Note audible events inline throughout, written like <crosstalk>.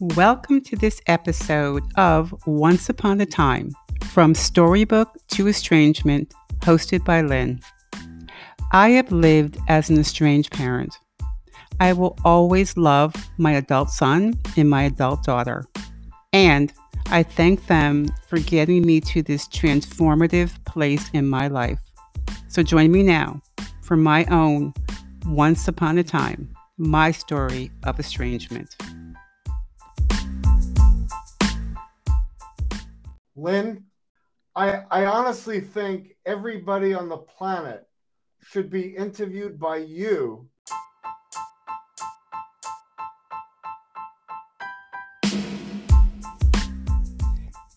Welcome to this episode of Once Upon a Time From Storybook to Estrangement, hosted by Lynn. I have lived as an estranged parent. I will always love my adult son and my adult daughter. And I thank them for getting me to this transformative place in my life. So join me now for my own Once Upon a Time, my story of estrangement. Lynn, I, I honestly think everybody on the planet should be interviewed by you.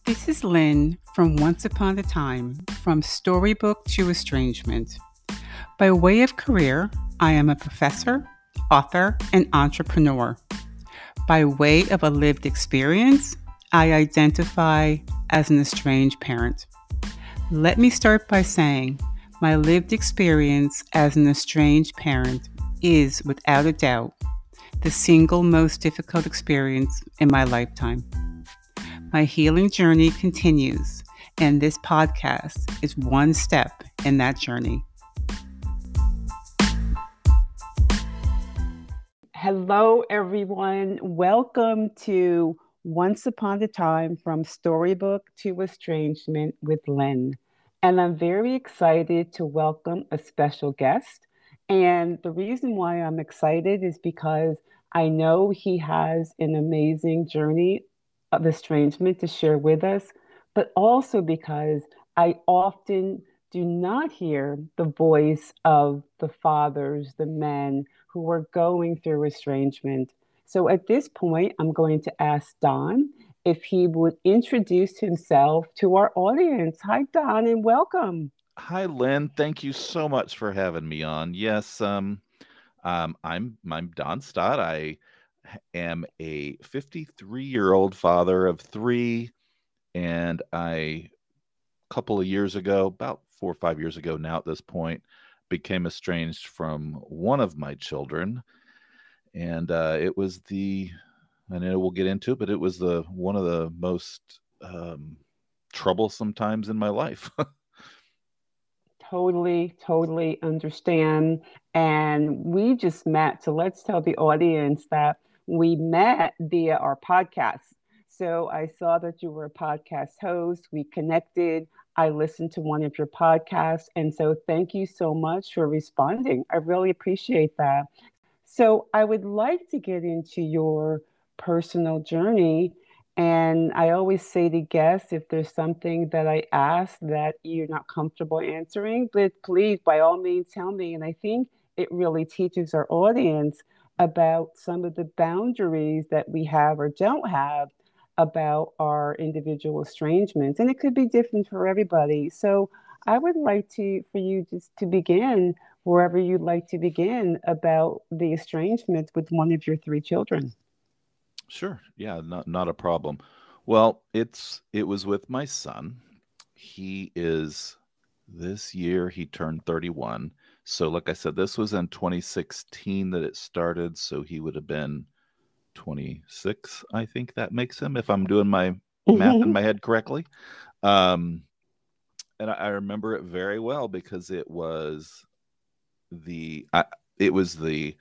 This is Lynn from Once Upon a Time, from Storybook to Estrangement. By way of career, I am a professor, author, and entrepreneur. By way of a lived experience, I identify as an estranged parent. Let me start by saying my lived experience as an estranged parent is, without a doubt, the single most difficult experience in my lifetime. My healing journey continues, and this podcast is one step in that journey. Hello, everyone. Welcome to once Upon a Time from Storybook to Estrangement with Lynn. And I'm very excited to welcome a special guest. And the reason why I'm excited is because I know he has an amazing journey of estrangement to share with us, but also because I often do not hear the voice of the fathers, the men who are going through estrangement so at this point, I'm going to ask Don if he would introduce himself to our audience. Hi, Don, and welcome. Hi, Lynn. Thank you so much for having me on. Yes, um, um, I'm I'm Don Stott. I am a 53 year old father of three, and I, a couple of years ago, about four or five years ago now at this point, became estranged from one of my children and uh, it was the I know we'll get into it, but it was the one of the most um, troublesome times in my life. <laughs> totally, totally understand. And we just met. So let's tell the audience that we met via our podcast. So I saw that you were a podcast host. We connected. I listened to one of your podcasts. And so thank you so much for responding. I really appreciate that. So I would like to get into your personal journey. And I always say to guests if there's something that I ask that you're not comfortable answering, but please, by all means, tell me. And I think it really teaches our audience about some of the boundaries that we have or don't have about our individual estrangements. And it could be different for everybody. So I would like to for you just to begin wherever you'd like to begin about the estrangement with one of your three children. Sure. Yeah, not not a problem. Well, it's it was with my son. He is this year he turned 31. So like I said this was in 2016 that it started, so he would have been 26, I think that makes him if I'm doing my math in my head correctly. Um and I, I remember it very well because it was the I, it was the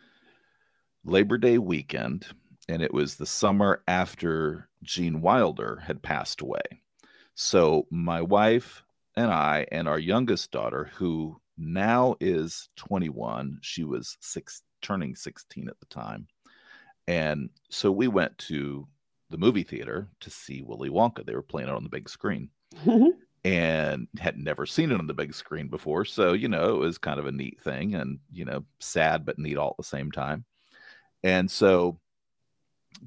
Labor Day weekend, and it was the summer after Gene Wilder had passed away. So my wife and I and our youngest daughter, who now is 21, she was six, turning 16 at the time, and so we went to the movie theater to see Willy Wonka. They were playing it on the big screen. <laughs> and had never seen it on the big screen before. So, you know, it was kind of a neat thing and, you know, sad but neat all at the same time. And so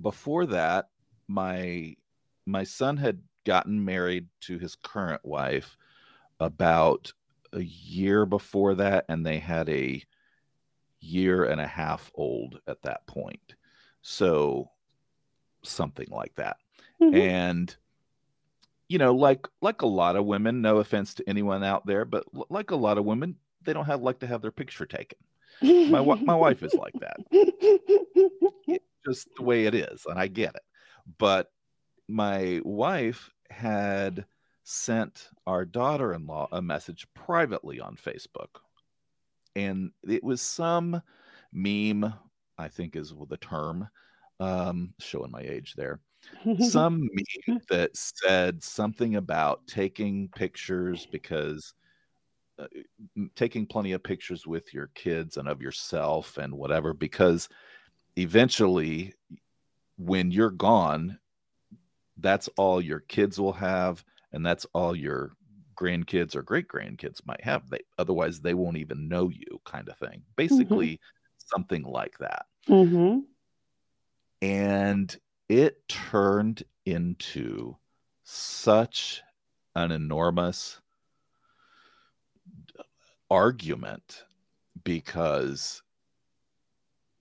before that, my my son had gotten married to his current wife about a year before that and they had a year and a half old at that point. So something like that. Mm-hmm. And you know, like like a lot of women, no offense to anyone out there, but like a lot of women, they don't have like to have their picture taken. My my wife is like that. It's <laughs> just the way it is, and I get it. but my wife had sent our daughter-in-law a message privately on Facebook. And it was some meme, I think is the term, um, showing my age there. <laughs> some meme that said something about taking pictures because uh, taking plenty of pictures with your kids and of yourself and whatever because eventually when you're gone that's all your kids will have and that's all your grandkids or great grandkids might have they otherwise they won't even know you kind of thing mm-hmm. basically mm-hmm. something like that mm-hmm. and it turned into such an enormous argument because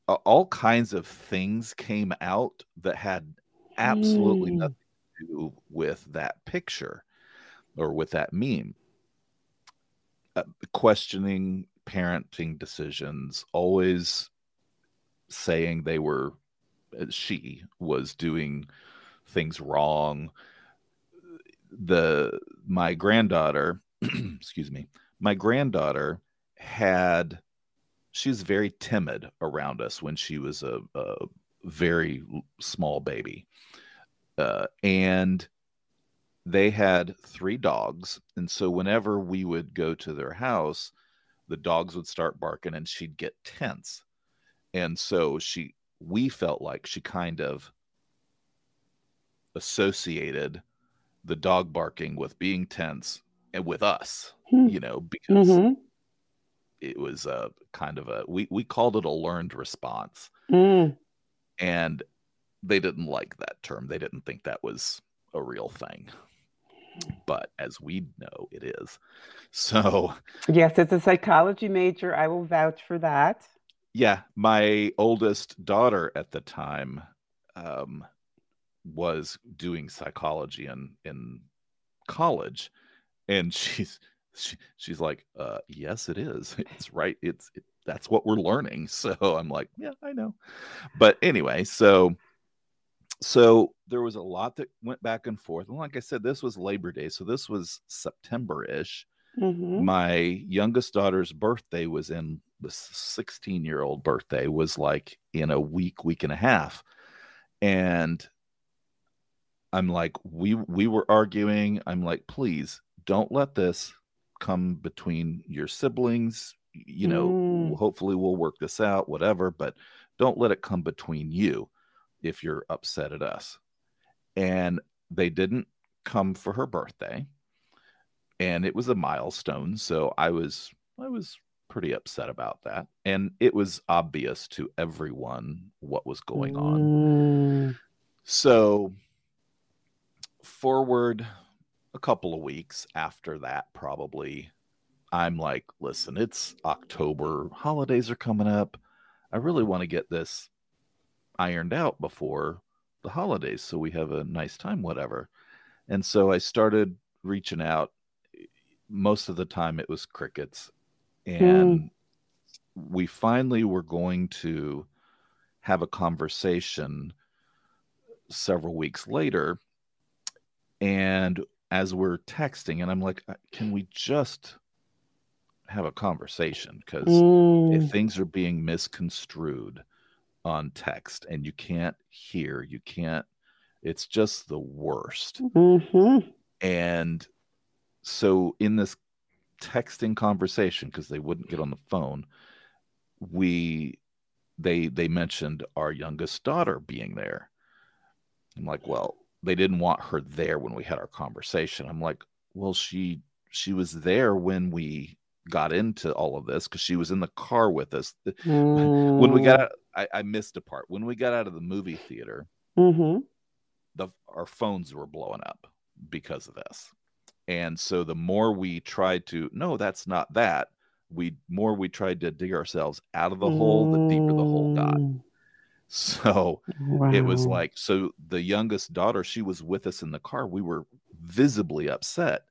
all kinds of things came out that had absolutely mm. nothing to do with that picture or with that meme. Uh, questioning parenting decisions, always saying they were, she was doing things wrong. The my granddaughter, <clears throat> excuse me, my granddaughter had she was very timid around us when she was a, a very small baby. Uh, and they had three dogs. And so whenever we would go to their house the dogs would start barking and she'd get tense. And so she we felt like she kind of associated the dog barking with being tense and with us hmm. you know because mm-hmm. it was a kind of a we we called it a learned response mm. and they didn't like that term. They didn't think that was a real thing. But as we know, it is. So, yes, as a psychology major. I will vouch for that. Yeah, my oldest daughter at the time um, was doing psychology in in college, and she's she, she's like, uh, "Yes, it is. It's right. It's it, that's what we're learning." <laughs> So I'm like, "Yeah, I know." But anyway, so so there was a lot that went back and forth. And like I said, this was Labor Day. So this was September ish. Mm-hmm. My youngest daughter's birthday was in the 16 year old birthday, was like in a week, week and a half. And I'm like, we we were arguing. I'm like, please don't let this come between your siblings. You know, mm. hopefully we'll work this out, whatever, but don't let it come between you if you're upset at us. And they didn't come for her birthday. And it was a milestone. So I was I was pretty upset about that. And it was obvious to everyone what was going on. Mm. So forward a couple of weeks after that, probably, I'm like, listen, it's October, holidays are coming up. I really want to get this ironed out before the holidays so we have a nice time whatever and so i started reaching out most of the time it was crickets and mm. we finally were going to have a conversation several weeks later and as we're texting and i'm like uh, can we just have a conversation because mm. if things are being misconstrued on text and you can't hear, you can't, it's just the worst. Mm-hmm. And so in this texting conversation, because they wouldn't get on the phone, we they they mentioned our youngest daughter being there. I'm like, well, they didn't want her there when we had our conversation. I'm like, well, she she was there when we got into all of this because she was in the car with us. Mm. <laughs> When we got out, I, I, missed a part. When we got out of the movie theater, mm-hmm. the our phones were blowing up because of this. And so the more we tried to, no, that's not that. We more we tried to dig ourselves out of the mm. hole, the deeper the hole got. Mm. <laughs> So wow. it was like, so the youngest daughter, she was with us in the car. We were visibly upset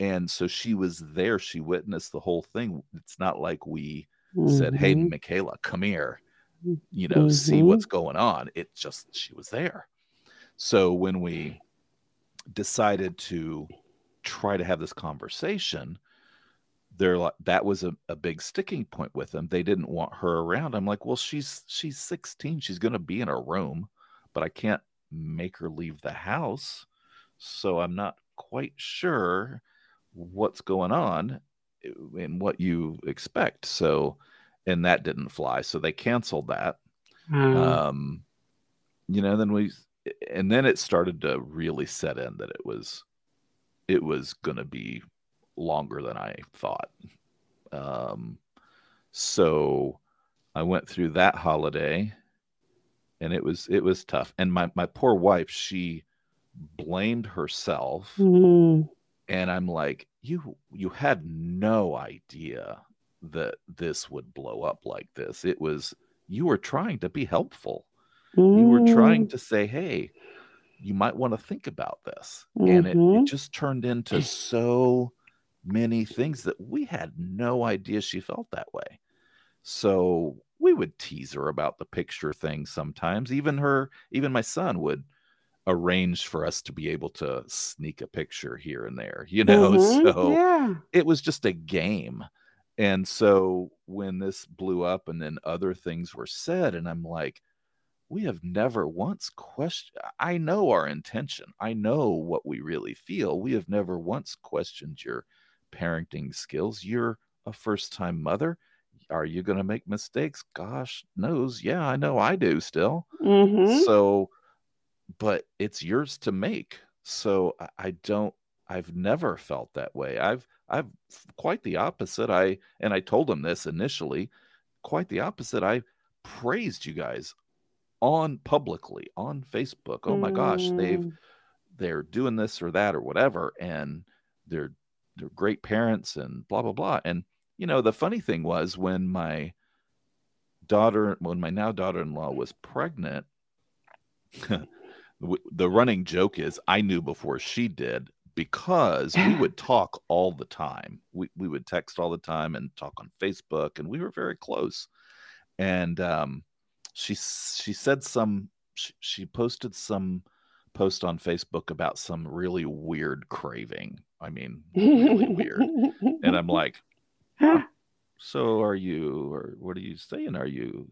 and so she was there she witnessed the whole thing it's not like we mm-hmm. said hey mm-hmm. michaela come here you know mm-hmm. see what's going on it just she was there So when we decided to try to have this conversation, they're like that was a, a big sticking point with them. They didn't want her around. I'm like, well, she's she's 16. She's gonna be in a room, but I can't make her leave the house. So I'm not quite sure what's going on and what you expect. So and that didn't fly. So they canceled that. Mm. Um, you know, then we, and then it started to really set in that it was, it was going to be longer than I thought. Um, so I went through that holiday and it was, it was tough. And my, my poor wife, she blamed herself. Mm. And I'm like, you, you had no idea that this would blow up like this. It was you were trying to be helpful. Mm. You were trying mm. to say, "Hey, you might want to think about this." Mm-hmm. And it, it mm-hmm. just turned into so many things that we had no idea she felt that way. So we would tease her about the picture thing sometimes. Even her, even my son would arrange for us to be able to sneak a picture here and there, you know. <laughs> Mm-hmm. So yeah. it was just a game. And so when this blew up and then other things were said, and I'm like, we have never once questioned. I know our intention. I know what we really feel. We have never once questioned your parenting skills. You're a first time mother. Are you going to make mistakes? Gosh knows. Yeah, I know I do still. Mm-hmm. So, but it's yours to make. So I don't, I've never felt that way. I've, I've quite the opposite. I and I told him this initially, quite the opposite. I praised you guys on publicly on Facebook. Oh my gosh, they've mm. they're doing this or that or whatever, and they're they're great parents and blah blah blah. And you know, the funny thing was when my daughter, when my now daughter-in-law was pregnant, <laughs> the running joke is I knew before she did because we would <laughs> talk all the time. We we would text all the time and talk on Facebook, and we were very close. And um, she she said some she, she posted some post on Facebook about some really weird craving. I mean, really weird. <laughs> And I'm like, huh, so are you, or what are you saying? Are you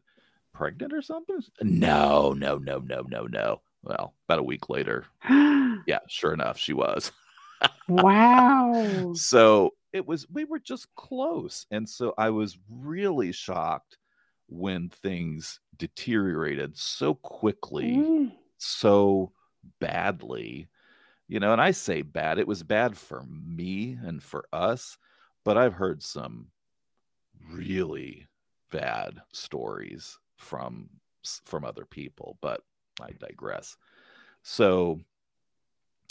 pregnant or something? No, no, no, no, no, no. Well, about a week later, <gasps> yeah, sure enough, she was wow. <laughs> So it was, we were just close. And so I was really shocked when things deteriorated so quickly, mm. so badly. You know, and I say bad, it was bad for me and for us, but I've heard some really bad stories from from other people, but I digress. So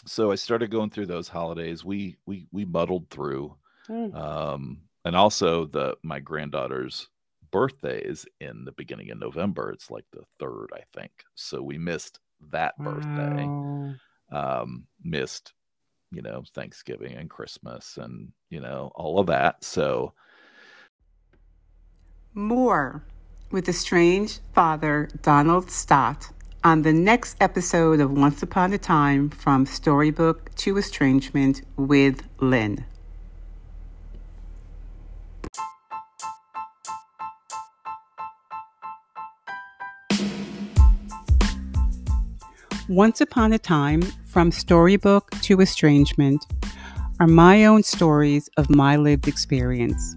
so I started going through those holidays. We we we muddled through, mm. um, and also the my granddaughter's birthday is in the beginning of November. It's like the third, I think. So we missed that birthday. Wow. Um, missed, you know, Thanksgiving and Christmas, and you know all of that. So more with the strange father Donald Stott on the next episode of Once Upon a Time from Storybook to Estrangement with Lynn. Once Upon a Time from Storybook to Estrangement are my own stories of my lived experience.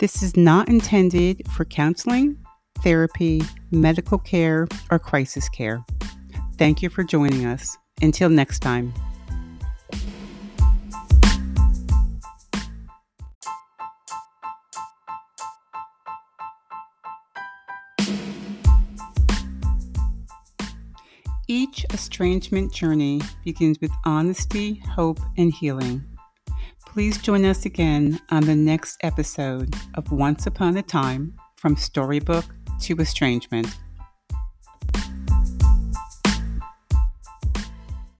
This is not intended for counseling therapy, medical care, or crisis care. Thank you for joining us. Until next time. Each estrangement journey begins with honesty, hope, and healing. Please join us again on the next episode of Once Upon a Time from Storybook to estrangement.